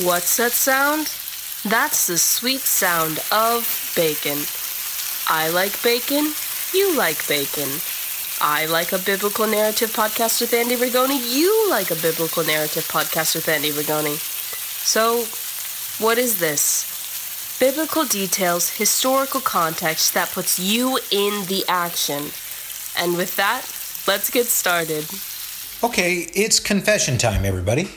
What's that sound? That's the sweet sound of bacon. I like bacon. You like bacon. I like a biblical narrative podcast with Andy Rigoni. You like a biblical narrative podcast with Andy Rigoni. So, what is this? Biblical details, historical context that puts you in the action. And with that, let's get started. Okay, it's confession time, everybody.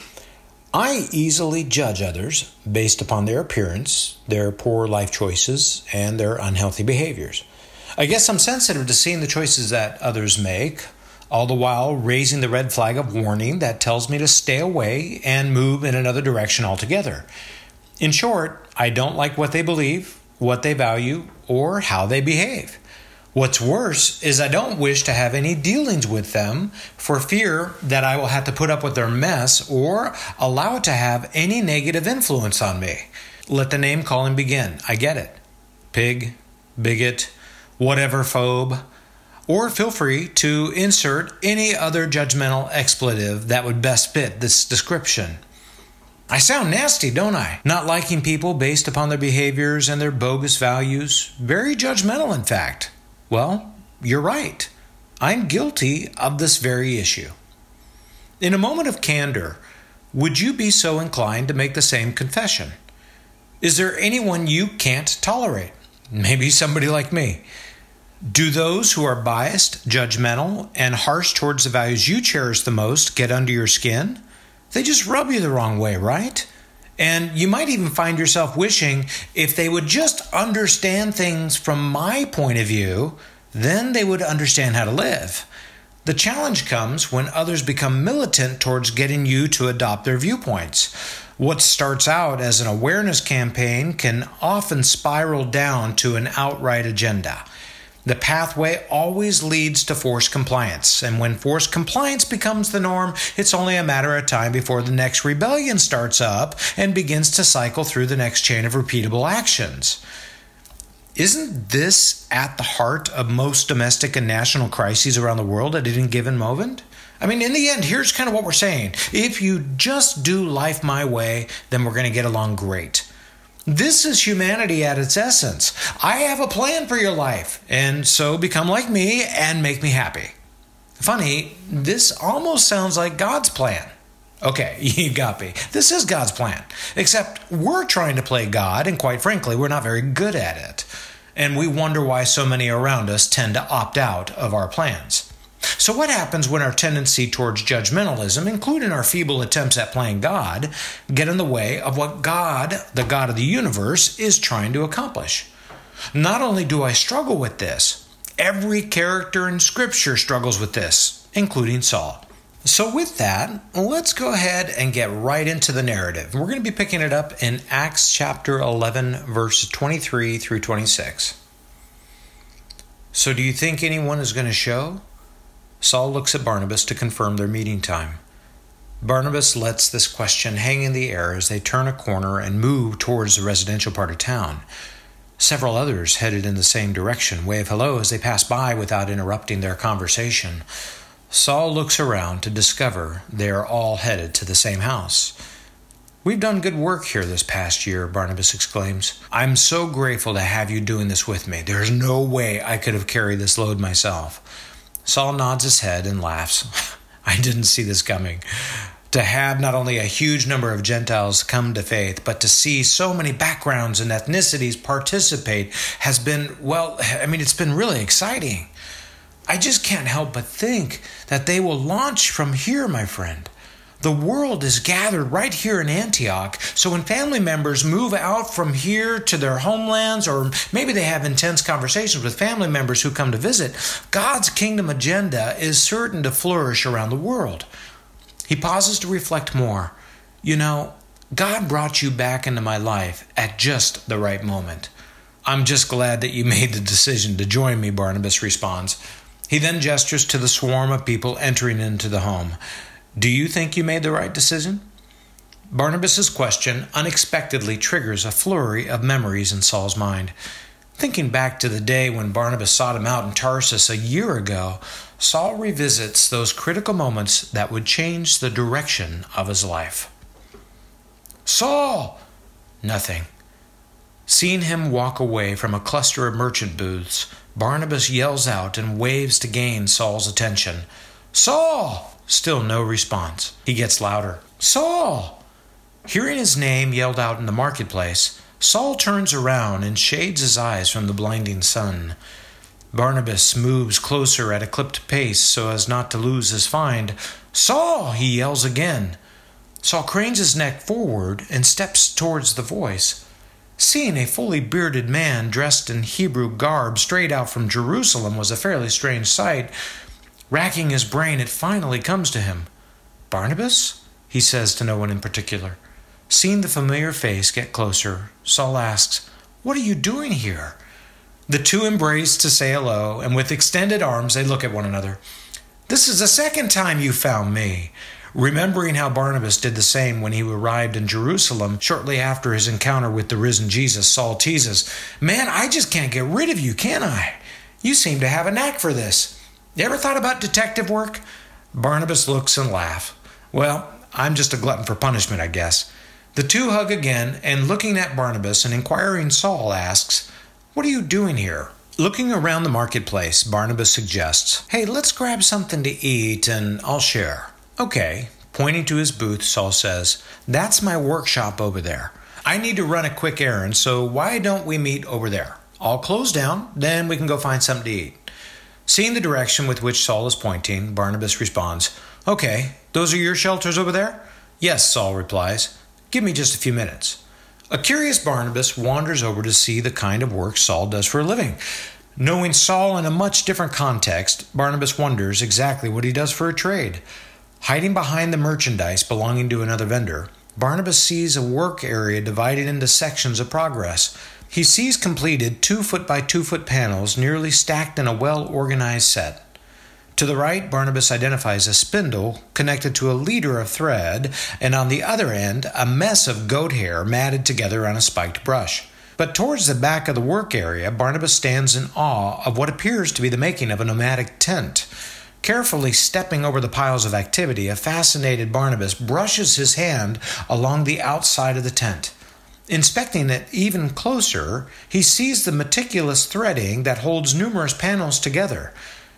I easily judge others based upon their appearance, their poor life choices, and their unhealthy behaviors. I guess I'm sensitive to seeing the choices that others make, all the while raising the red flag of warning that tells me to stay away and move in another direction altogether. In short, I don't like what they believe, what they value, or how they behave. What's worse is I don't wish to have any dealings with them for fear that I will have to put up with their mess or allow it to have any negative influence on me. Let the name calling begin. I get it. Pig, bigot, whatever phobe. Or feel free to insert any other judgmental expletive that would best fit this description. I sound nasty, don't I? Not liking people based upon their behaviors and their bogus values. Very judgmental, in fact. Well, you're right. I'm guilty of this very issue. In a moment of candor, would you be so inclined to make the same confession? Is there anyone you can't tolerate? Maybe somebody like me. Do those who are biased, judgmental, and harsh towards the values you cherish the most get under your skin? They just rub you the wrong way, right? And you might even find yourself wishing if they would just understand things from my point of view, then they would understand how to live. The challenge comes when others become militant towards getting you to adopt their viewpoints. What starts out as an awareness campaign can often spiral down to an outright agenda. The pathway always leads to forced compliance, and when forced compliance becomes the norm, it's only a matter of time before the next rebellion starts up and begins to cycle through the next chain of repeatable actions. Isn't this at the heart of most domestic and national crises around the world at any given moment? I mean, in the end, here's kind of what we're saying. If you just do life my way, then we're going to get along great. This is humanity at its essence. I have a plan for your life, and so become like me and make me happy. Funny, this almost sounds like God's plan. Okay, you got me. This is God's plan. Except we're trying to play God, and quite frankly, we're not very good at it. And we wonder why so many around us tend to opt out of our plans. So, what happens when our tendency towards judgmentalism, including our feeble attempts at playing God, get in the way of what God, the God of the universe, is trying to accomplish? Not only do I struggle with this, every character in Scripture struggles with this, including Saul. So, with that, let's go ahead and get right into the narrative. We're going to be picking it up in Acts chapter 11, verse 23 through 26. So, do you think anyone is going to show? Saul looks at Barnabas to confirm their meeting time. Barnabas lets this question hang in the air as they turn a corner and move towards the residential part of town. Several others headed in the same direction wave hello as they pass by without interrupting their conversation. Saul looks around to discover they are all headed to the same house. We've done good work here this past year, Barnabas exclaims. I'm so grateful to have you doing this with me. There's no way I could have carried this load myself. Saul nods his head and laughs. I didn't see this coming. To have not only a huge number of Gentiles come to faith, but to see so many backgrounds and ethnicities participate has been, well, I mean, it's been really exciting. I just can't help but think that they will launch from here, my friend. The world is gathered right here in Antioch. So when family members move out from here to their homelands, or maybe they have intense conversations with family members who come to visit, God's kingdom agenda is certain to flourish around the world. He pauses to reflect more. You know, God brought you back into my life at just the right moment. I'm just glad that you made the decision to join me, Barnabas responds. He then gestures to the swarm of people entering into the home. Do you think you made the right decision? Barnabas's question unexpectedly triggers a flurry of memories in Saul's mind. Thinking back to the day when Barnabas sought him out in Tarsus a year ago, Saul revisits those critical moments that would change the direction of his life. Saul! Nothing. Seeing him walk away from a cluster of merchant booths, Barnabas yells out and waves to gain Saul's attention. Saul! Still no response. He gets louder. Saul! Hearing his name yelled out in the marketplace, Saul turns around and shades his eyes from the blinding sun. Barnabas moves closer at a clipped pace so as not to lose his find. Saul! he yells again. Saul cranes his neck forward and steps towards the voice. Seeing a fully bearded man dressed in Hebrew garb straight out from Jerusalem was a fairly strange sight. Racking his brain, it finally comes to him. Barnabas? he says to no one in particular. Seeing the familiar face get closer, Saul asks, What are you doing here? The two embrace to say hello, and with extended arms they look at one another. This is the second time you found me. Remembering how Barnabas did the same when he arrived in Jerusalem shortly after his encounter with the risen Jesus, Saul teases, Man, I just can't get rid of you, can I? You seem to have a knack for this. You ever thought about detective work? Barnabas looks and laughs. Well, I'm just a glutton for punishment, I guess. The two hug again, and looking at Barnabas, an inquiring Saul asks, What are you doing here? Looking around the marketplace, Barnabas suggests, Hey, let's grab something to eat and I'll share. Okay. Pointing to his booth, Saul says, That's my workshop over there. I need to run a quick errand, so why don't we meet over there? I'll close down, then we can go find something to eat. Seeing the direction with which Saul is pointing, Barnabas responds, Okay, those are your shelters over there? Yes, Saul replies. Give me just a few minutes. A curious Barnabas wanders over to see the kind of work Saul does for a living. Knowing Saul in a much different context, Barnabas wonders exactly what he does for a trade. Hiding behind the merchandise belonging to another vendor, Barnabas sees a work area divided into sections of progress. He sees completed two foot by two foot panels nearly stacked in a well organized set. To the right, Barnabas identifies a spindle connected to a leader of thread, and on the other end, a mess of goat hair matted together on a spiked brush. But towards the back of the work area, Barnabas stands in awe of what appears to be the making of a nomadic tent. Carefully stepping over the piles of activity, a fascinated Barnabas brushes his hand along the outside of the tent. Inspecting it even closer, he sees the meticulous threading that holds numerous panels together.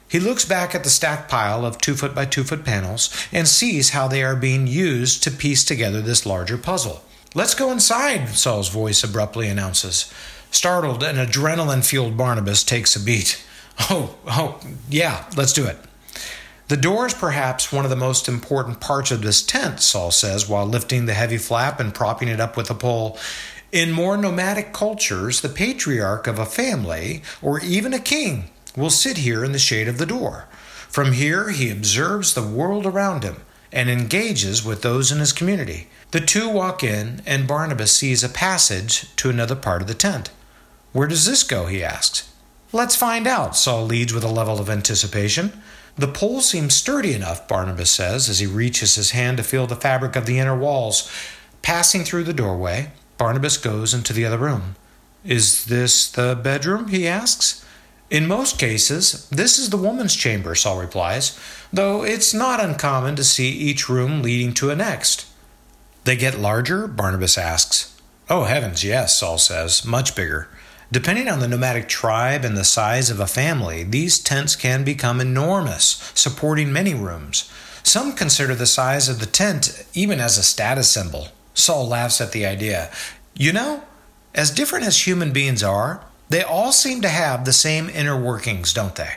He looks back at the stacked pile of two foot by two foot panels and sees how they are being used to piece together this larger puzzle. Let's go inside, Saul's voice abruptly announces. Startled and adrenaline fueled Barnabas takes a beat. Oh, oh, yeah, let's do it. The door is perhaps one of the most important parts of this tent, Saul says, while lifting the heavy flap and propping it up with a pole. In more nomadic cultures, the patriarch of a family, or even a king, will sit here in the shade of the door. From here, he observes the world around him and engages with those in his community. The two walk in, and Barnabas sees a passage to another part of the tent. Where does this go? he asks. Let's find out, Saul leads with a level of anticipation. The pole seems sturdy enough, Barnabas says, as he reaches his hand to feel the fabric of the inner walls. Passing through the doorway, Barnabas goes into the other room. Is this the bedroom? he asks. In most cases, this is the woman's chamber, Saul replies, though it's not uncommon to see each room leading to a next. They get larger? Barnabas asks. Oh, heavens, yes, Saul says, much bigger. Depending on the nomadic tribe and the size of a family, these tents can become enormous, supporting many rooms. Some consider the size of the tent even as a status symbol. Saul laughs at the idea. You know, as different as human beings are, they all seem to have the same inner workings, don't they?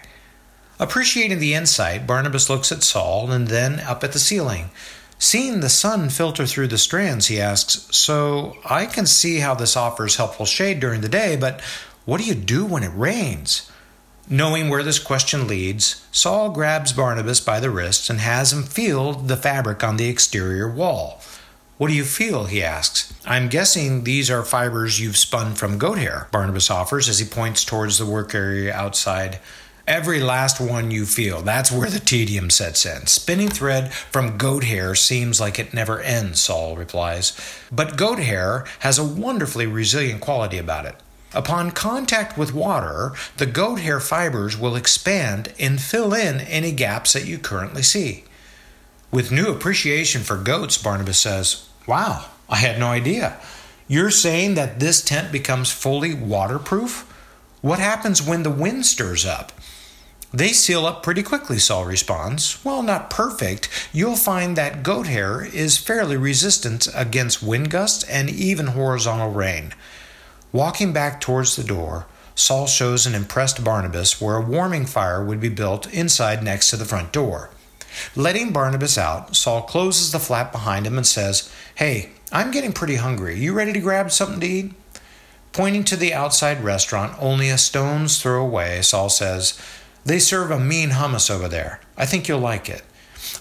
Appreciating the insight, Barnabas looks at Saul and then up at the ceiling. Seeing the sun filter through the strands, he asks, So I can see how this offers helpful shade during the day, but what do you do when it rains? Knowing where this question leads, Saul grabs Barnabas by the wrists and has him feel the fabric on the exterior wall. What do you feel? he asks. I'm guessing these are fibers you've spun from goat hair, Barnabas offers as he points towards the work area outside. Every last one you feel. That's where the tedium sets in. Spinning thread from goat hair seems like it never ends, Saul replies. But goat hair has a wonderfully resilient quality about it. Upon contact with water, the goat hair fibers will expand and fill in any gaps that you currently see. With new appreciation for goats, Barnabas says, Wow, I had no idea. You're saying that this tent becomes fully waterproof? What happens when the wind stirs up? They seal up pretty quickly, Saul responds. Well, not perfect. You'll find that goat hair is fairly resistant against wind gusts and even horizontal rain. Walking back towards the door, Saul shows an impressed Barnabas where a warming fire would be built inside next to the front door. Letting Barnabas out, Saul closes the flap behind him and says, Hey, I'm getting pretty hungry. You ready to grab something to eat? Pointing to the outside restaurant, only a stone's throw away, Saul says, they serve a mean hummus over there. I think you'll like it.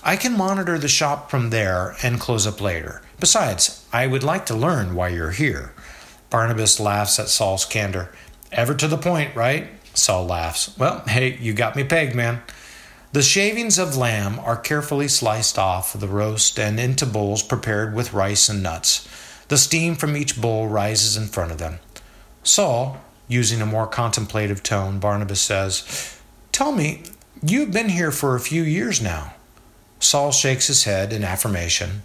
I can monitor the shop from there and close up later. Besides, I would like to learn why you're here. Barnabas laughs at Saul's candor. Ever to the point, right? Saul laughs. Well, hey, you got me pegged, man. The shavings of lamb are carefully sliced off the roast and into bowls prepared with rice and nuts. The steam from each bowl rises in front of them. Saul, using a more contemplative tone, Barnabas says, Tell me, you've been here for a few years now. Saul shakes his head in affirmation,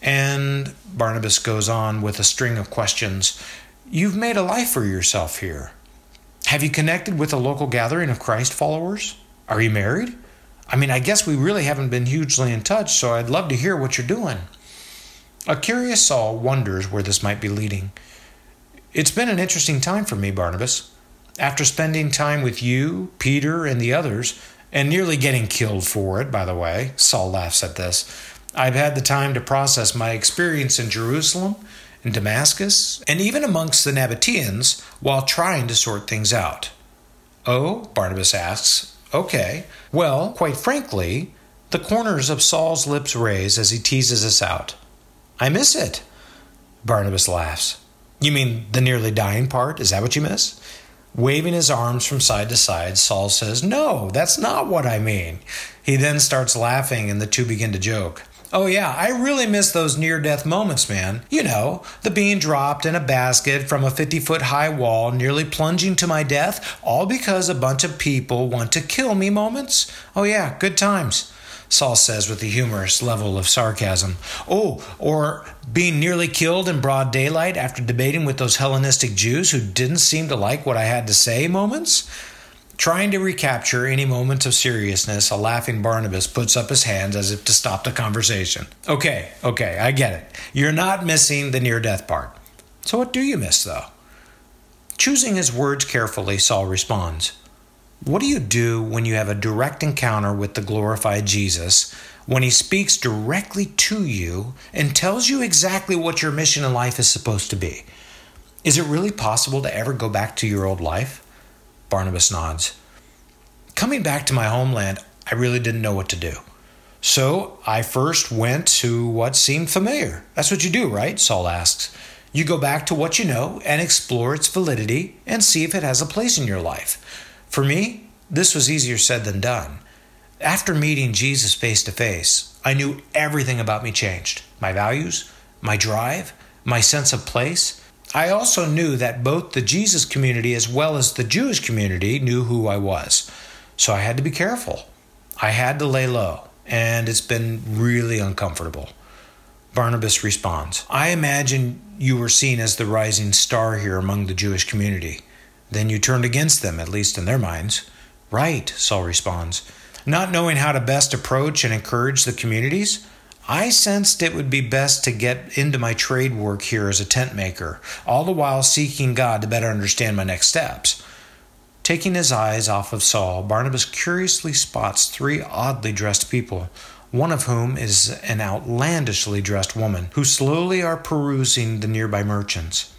and Barnabas goes on with a string of questions. You've made a life for yourself here. Have you connected with a local gathering of Christ followers? Are you married? I mean, I guess we really haven't been hugely in touch, so I'd love to hear what you're doing. A curious Saul wonders where this might be leading. It's been an interesting time for me, Barnabas. After spending time with you, Peter, and the others, and nearly getting killed for it, by the way, Saul laughs at this, I've had the time to process my experience in Jerusalem, in Damascus, and even amongst the Nabateans while trying to sort things out. Oh, Barnabas asks, okay. Well, quite frankly, the corners of Saul's lips raise as he teases us out. I miss it. Barnabas laughs. You mean the nearly dying part? Is that what you miss? Waving his arms from side to side, Saul says, No, that's not what I mean. He then starts laughing, and the two begin to joke. Oh, yeah, I really miss those near death moments, man. You know, the being dropped in a basket from a 50 foot high wall, nearly plunging to my death, all because a bunch of people want to kill me moments. Oh, yeah, good times. Saul says with a humorous level of sarcasm. Oh, or being nearly killed in broad daylight after debating with those Hellenistic Jews who didn't seem to like what I had to say moments? Trying to recapture any moment of seriousness, a laughing Barnabas puts up his hands as if to stop the conversation. Okay, okay, I get it. You're not missing the near death part. So, what do you miss, though? Choosing his words carefully, Saul responds. What do you do when you have a direct encounter with the glorified Jesus, when he speaks directly to you and tells you exactly what your mission in life is supposed to be? Is it really possible to ever go back to your old life? Barnabas nods. Coming back to my homeland, I really didn't know what to do. So I first went to what seemed familiar. That's what you do, right? Saul asks. You go back to what you know and explore its validity and see if it has a place in your life. For me, this was easier said than done. After meeting Jesus face to face, I knew everything about me changed my values, my drive, my sense of place. I also knew that both the Jesus community as well as the Jewish community knew who I was. So I had to be careful. I had to lay low, and it's been really uncomfortable. Barnabas responds I imagine you were seen as the rising star here among the Jewish community. Then you turned against them, at least in their minds. Right, Saul responds. Not knowing how to best approach and encourage the communities, I sensed it would be best to get into my trade work here as a tent maker, all the while seeking God to better understand my next steps. Taking his eyes off of Saul, Barnabas curiously spots three oddly dressed people, one of whom is an outlandishly dressed woman, who slowly are perusing the nearby merchants.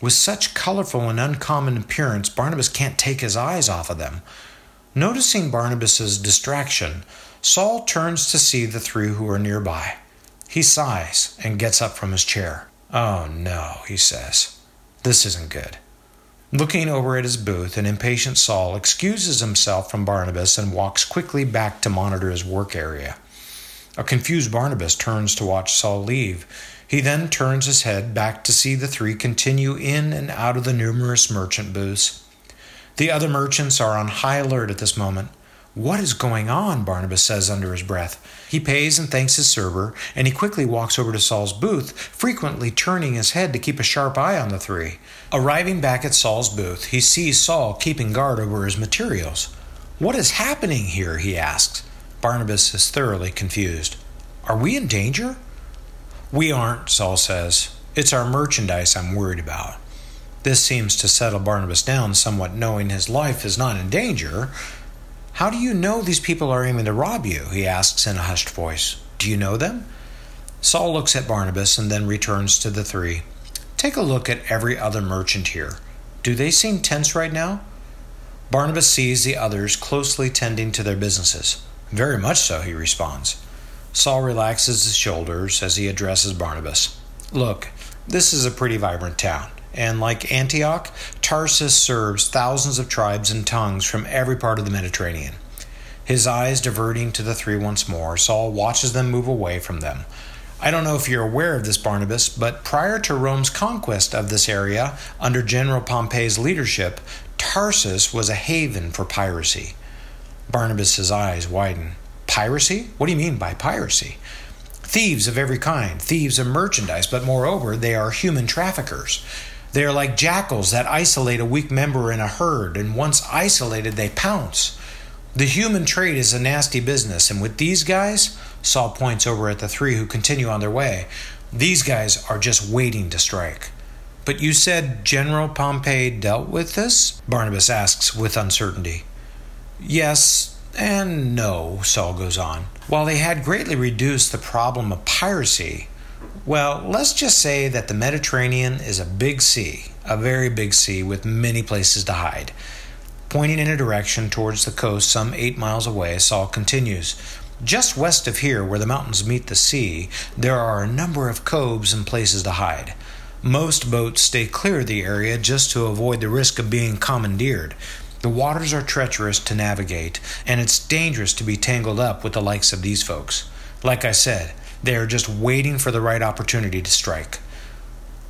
With such colorful and uncommon appearance, Barnabas can't take his eyes off of them. Noticing Barnabas's distraction, Saul turns to see the three who are nearby. He sighs and gets up from his chair. Oh no, he says. This isn't good. Looking over at his booth, an impatient Saul excuses himself from Barnabas and walks quickly back to monitor his work area. A confused Barnabas turns to watch Saul leave he then turns his head back to see the three continue in and out of the numerous merchant booths. The other merchants are on high alert at this moment. What is going on? Barnabas says under his breath. He pays and thanks his server, and he quickly walks over to Saul's booth, frequently turning his head to keep a sharp eye on the three. Arriving back at Saul's booth, he sees Saul keeping guard over his materials. What is happening here? he asks. Barnabas is thoroughly confused. Are we in danger? We aren't, Saul says. It's our merchandise I'm worried about. This seems to settle Barnabas down somewhat, knowing his life is not in danger. How do you know these people are aiming to rob you? he asks in a hushed voice. Do you know them? Saul looks at Barnabas and then returns to the three. Take a look at every other merchant here. Do they seem tense right now? Barnabas sees the others closely tending to their businesses. Very much so, he responds. Saul relaxes his shoulders as he addresses Barnabas. Look, this is a pretty vibrant town, and like Antioch, Tarsus serves thousands of tribes and tongues from every part of the Mediterranean. His eyes diverting to the three once more, Saul watches them move away from them. I don't know if you're aware of this, Barnabas, but prior to Rome's conquest of this area under General Pompey's leadership, Tarsus was a haven for piracy. Barnabas's eyes widen. Piracy? What do you mean by piracy? thieves of every kind, thieves of merchandise, but moreover, they are human traffickers. They are like jackals that isolate a weak member in a herd, and once isolated, they pounce. The human trade is a nasty business, and with these guys, Saul points over at the three who continue on their way, these guys are just waiting to strike. But you said General Pompey dealt with this? Barnabas asks with uncertainty. Yes, and no, Saul goes on. While they had greatly reduced the problem of piracy, well, let's just say that the Mediterranean is a big sea, a very big sea with many places to hide. Pointing in a direction towards the coast some eight miles away, Saul continues. Just west of here, where the mountains meet the sea, there are a number of coves and places to hide. Most boats stay clear of the area just to avoid the risk of being commandeered. The waters are treacherous to navigate, and it's dangerous to be tangled up with the likes of these folks. Like I said, they are just waiting for the right opportunity to strike.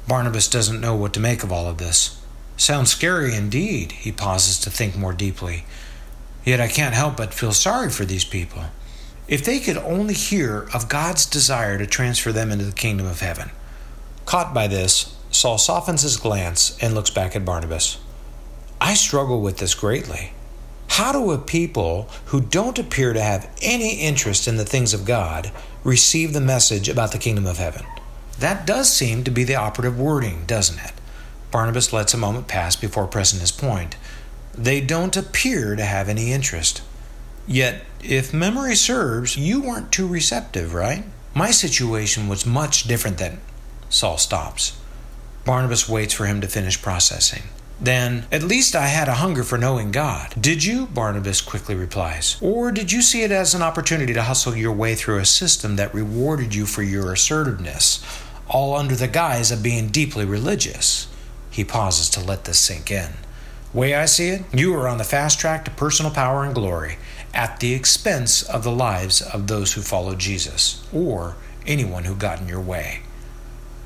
Barnabas doesn't know what to make of all of this. Sounds scary indeed, he pauses to think more deeply. Yet I can't help but feel sorry for these people. If they could only hear of God's desire to transfer them into the kingdom of heaven. Caught by this, Saul softens his glance and looks back at Barnabas. I struggle with this greatly. How do a people who don't appear to have any interest in the things of God receive the message about the kingdom of heaven? That does seem to be the operative wording, doesn't it? Barnabas lets a moment pass before pressing his point. They don't appear to have any interest. Yet, if memory serves, you weren't too receptive, right? My situation was much different than. Saul stops. Barnabas waits for him to finish processing. Then, at least I had a hunger for knowing God. Did you? Barnabas quickly replies. Or did you see it as an opportunity to hustle your way through a system that rewarded you for your assertiveness, all under the guise of being deeply religious? He pauses to let this sink in. Way I see it, you are on the fast track to personal power and glory at the expense of the lives of those who follow Jesus or anyone who got in your way.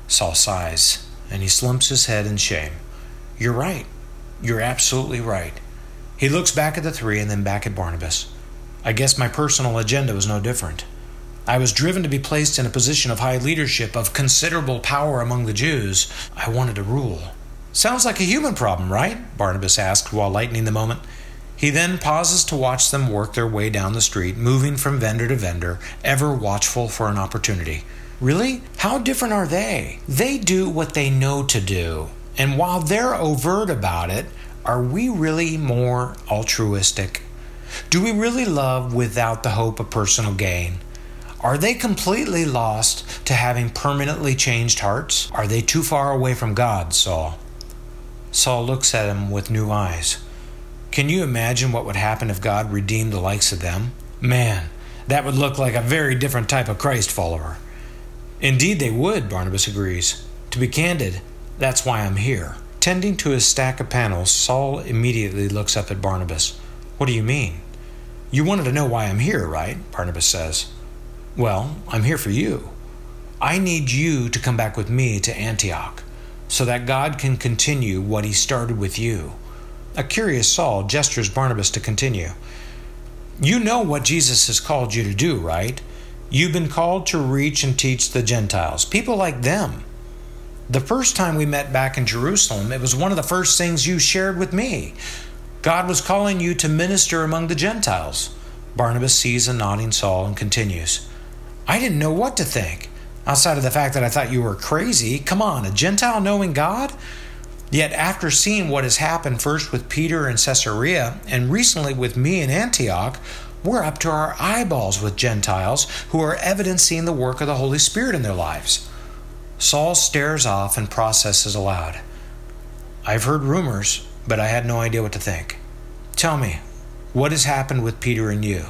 Saul sighs and he slumps his head in shame. You're right. You're absolutely right. He looks back at the three and then back at Barnabas. I guess my personal agenda was no different. I was driven to be placed in a position of high leadership, of considerable power among the Jews. I wanted to rule. Sounds like a human problem, right? Barnabas asked while lightening the moment. He then pauses to watch them work their way down the street, moving from vendor to vendor, ever watchful for an opportunity. Really? How different are they? They do what they know to do. And while they're overt about it, are we really more altruistic? Do we really love without the hope of personal gain? Are they completely lost to having permanently changed hearts? Are they too far away from God, Saul? Saul looks at him with new eyes. Can you imagine what would happen if God redeemed the likes of them? Man, that would look like a very different type of Christ follower. Indeed, they would, Barnabas agrees. To be candid, that's why I'm here. Tending to his stack of panels, Saul immediately looks up at Barnabas. What do you mean? You wanted to know why I'm here, right? Barnabas says. Well, I'm here for you. I need you to come back with me to Antioch so that God can continue what he started with you. A curious Saul gestures Barnabas to continue. You know what Jesus has called you to do, right? You've been called to reach and teach the Gentiles, people like them. The first time we met back in Jerusalem, it was one of the first things you shared with me. God was calling you to minister among the Gentiles. Barnabas sees a nodding Saul and continues. I didn't know what to think. Outside of the fact that I thought you were crazy, come on, a Gentile knowing God? Yet, after seeing what has happened first with Peter in Caesarea and recently with me in Antioch, we're up to our eyeballs with Gentiles who are evidencing the work of the Holy Spirit in their lives. Saul stares off and processes aloud. I've heard rumors, but I had no idea what to think. Tell me, what has happened with Peter and you?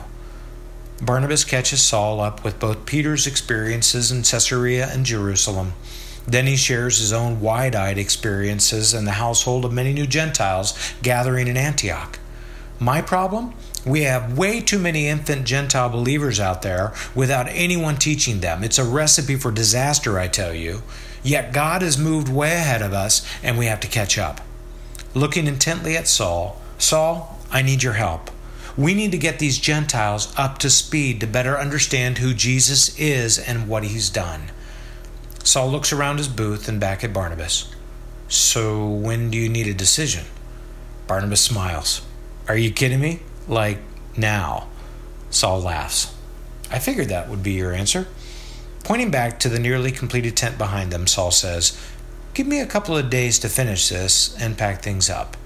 Barnabas catches Saul up with both Peter's experiences in Caesarea and Jerusalem. Then he shares his own wide eyed experiences in the household of many new Gentiles gathering in Antioch. My problem? We have way too many infant Gentile believers out there without anyone teaching them. It's a recipe for disaster, I tell you. Yet God has moved way ahead of us, and we have to catch up. Looking intently at Saul, Saul, I need your help. We need to get these Gentiles up to speed to better understand who Jesus is and what he's done. Saul looks around his booth and back at Barnabas. So, when do you need a decision? Barnabas smiles. Are you kidding me? Like, now. Saul laughs. I figured that would be your answer. Pointing back to the nearly completed tent behind them, Saul says, Give me a couple of days to finish this and pack things up.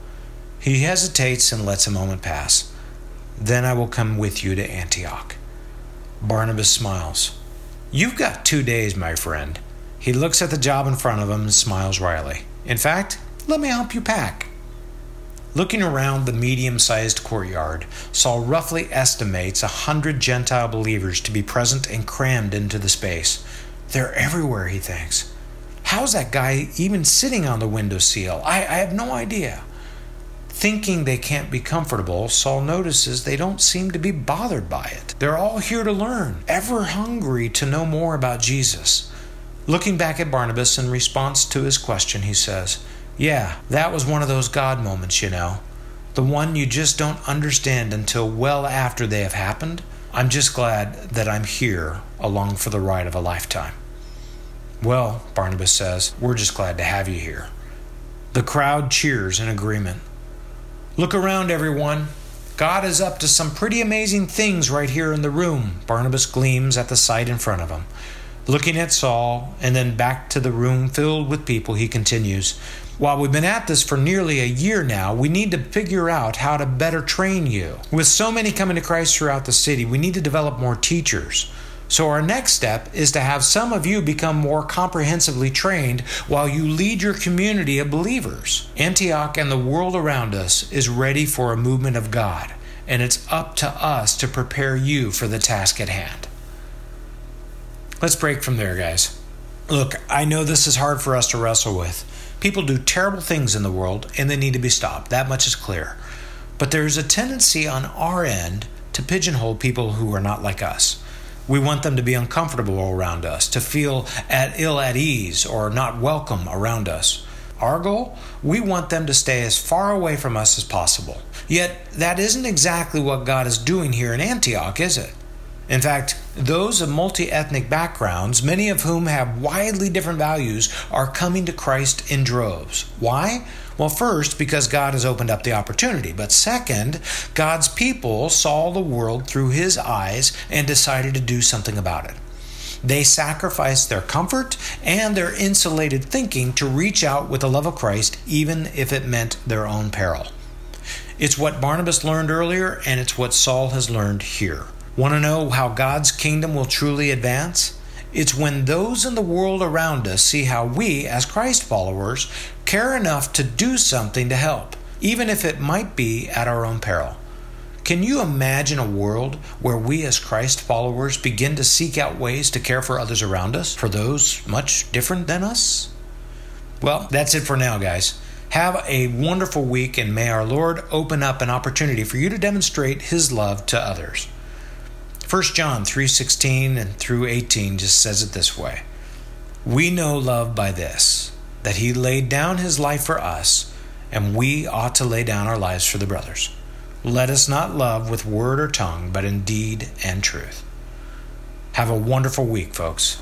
He hesitates and lets a moment pass. Then I will come with you to Antioch. Barnabas smiles. You've got two days, my friend. He looks at the job in front of him and smiles wryly. In fact, let me help you pack. Looking around the medium sized courtyard, Saul roughly estimates a hundred Gentile believers to be present and crammed into the space. They're everywhere, he thinks. How's that guy even sitting on the window sill? I, I have no idea. Thinking they can't be comfortable, Saul notices they don't seem to be bothered by it. They're all here to learn, ever hungry to know more about Jesus. Looking back at Barnabas in response to his question, he says, Yeah, that was one of those God moments, you know. The one you just don't understand until well after they have happened. I'm just glad that I'm here along for the ride of a lifetime. Well, Barnabas says, we're just glad to have you here. The crowd cheers in agreement. Look around, everyone. God is up to some pretty amazing things right here in the room. Barnabas gleams at the sight in front of him. Looking at Saul and then back to the room filled with people, he continues While we've been at this for nearly a year now, we need to figure out how to better train you. With so many coming to Christ throughout the city, we need to develop more teachers. So, our next step is to have some of you become more comprehensively trained while you lead your community of believers. Antioch and the world around us is ready for a movement of God, and it's up to us to prepare you for the task at hand. Let's break from there, guys. Look, I know this is hard for us to wrestle with. People do terrible things in the world, and they need to be stopped. That much is clear. But there's a tendency on our end to pigeonhole people who are not like us. We want them to be uncomfortable around us, to feel at ill at ease or not welcome around us. Our goal? We want them to stay as far away from us as possible. Yet, that isn't exactly what God is doing here in Antioch, is it? In fact, those of multi ethnic backgrounds, many of whom have widely different values, are coming to Christ in droves. Why? Well, first, because God has opened up the opportunity. But second, God's people saw the world through His eyes and decided to do something about it. They sacrificed their comfort and their insulated thinking to reach out with the love of Christ, even if it meant their own peril. It's what Barnabas learned earlier, and it's what Saul has learned here. Want to know how God's kingdom will truly advance? It's when those in the world around us see how we, as Christ followers, care enough to do something to help, even if it might be at our own peril. Can you imagine a world where we, as Christ followers, begin to seek out ways to care for others around us, for those much different than us? Well, that's it for now, guys. Have a wonderful week, and may our Lord open up an opportunity for you to demonstrate His love to others. 1 John 3:16 and through 18 just says it this way. We know love by this, that he laid down his life for us, and we ought to lay down our lives for the brothers. Let us not love with word or tongue, but in deed and truth. Have a wonderful week, folks.